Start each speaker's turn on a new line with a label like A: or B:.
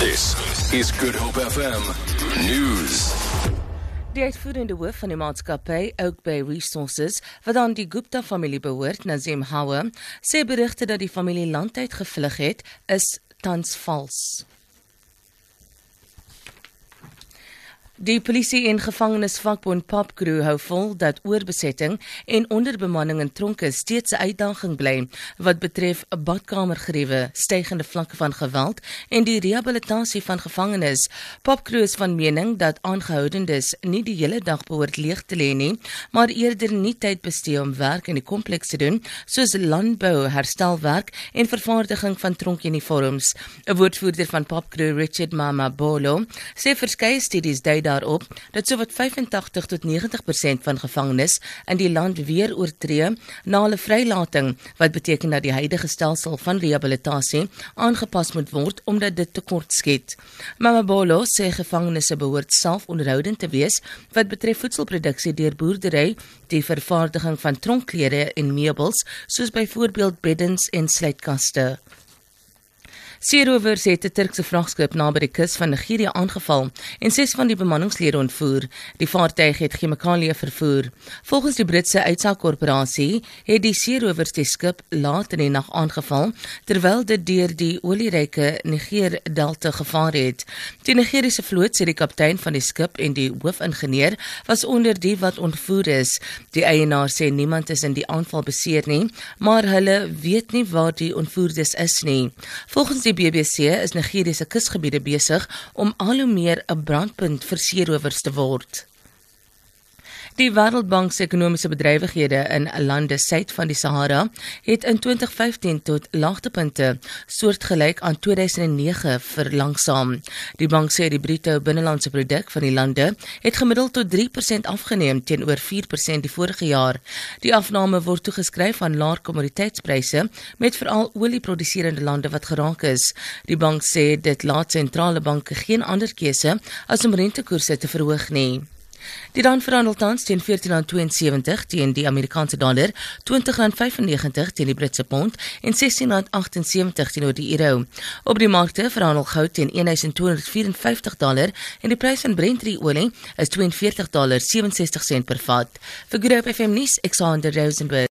A: This is Good Hope FM News.
B: Die uitvoerende hoof van die maatskappy, Oak Bay Resources, wat aan die Gupta familie behoort, Nazim Hawa, sê berigte dat die familie landtyd gevlug het, is tans vals. Die polisie en gevangenisvakbond Papcrew hou vol dat oorbesetting en onderbemanning in tronke steeds 'n uitdaging bly wat betref badkamergeriewe, stygende vlakke van geweld en die rehabilitasie van gevangenes. Papcrew is van mening dat aangehoudendes nie die hele dag behoort leeg te lê nie, maar eerder nie tyd bestee om werk in die kompleks te doen soos landbou, herstelwerk en vervaardiging van tronkuniforms. 'n Woordvoerder van Papcrew, Richard Mamabolo, sê verskeie studies dui daarop dat sowat 85 tot 90% van gevangenes in die land weer oortree na hulle vrylating, wat beteken dat die huidige stelsel van rehabilitasie aangepas moet word omdat dit tekort skiet. Mamabolo sê gevangenes behoort selfonderhoudend te wees wat betref voedselproduksie deur boerdery, die vervaardiging van tronkklere en meubels, soos byvoorbeeld beddens en sluitkaste. Seerowers het 'n Turkse vragskip naby die kus van Nigerië aangeval en ses van die bemanningslede ontvoer. Die vaartuig het chemikalieë vervoer. Volgens die Britse uitsaakkorporasie het die seerowers die skip laat in die nag aangeval terwyl dit deur die olieryke Niger Delta gevaar het. Die Nigeriese vloot sê die kaptein van die skip en die hoofingenieur was onder die wat ontvoer is. Die eienaar sê niemand is in die aanval beseer nie, maar hulle weet nie waar die ontvoerdes is nie. Volgens die BBC is Nigeriese kusgebiede besig om al hoe meer 'n brandpunt vir seerowers te word. Die Wêreldbank se ekonomiese bedrywighede in lande suid van die Sahara het in 2015 tot laagtepunte soortgelyk aan 2009 verlangsaam. Die bank sê die bruto binnelandse produk van die lande het gemiddeld tot 3% afgeneem teenoor 4% die vorige jaar. Die afname word toegeskryf aan laer kommoditeitspryse met veral olieproduserende lande wat geraak is. Die bank sê dit laat sentrale banke geen ander keuse as om rentekoerse te verhoog nie. Die rand verhandel tans teen R14.72 teen die Amerikaanse dollar, R20.95 teen die Britse pond en R16.78 teenoor die euro. Op die markte verhandel goud teen $1254 dollar en die prys van Brent olie is $42.67 per vat. Vir Groep FM nuus, Alexander Rosenberg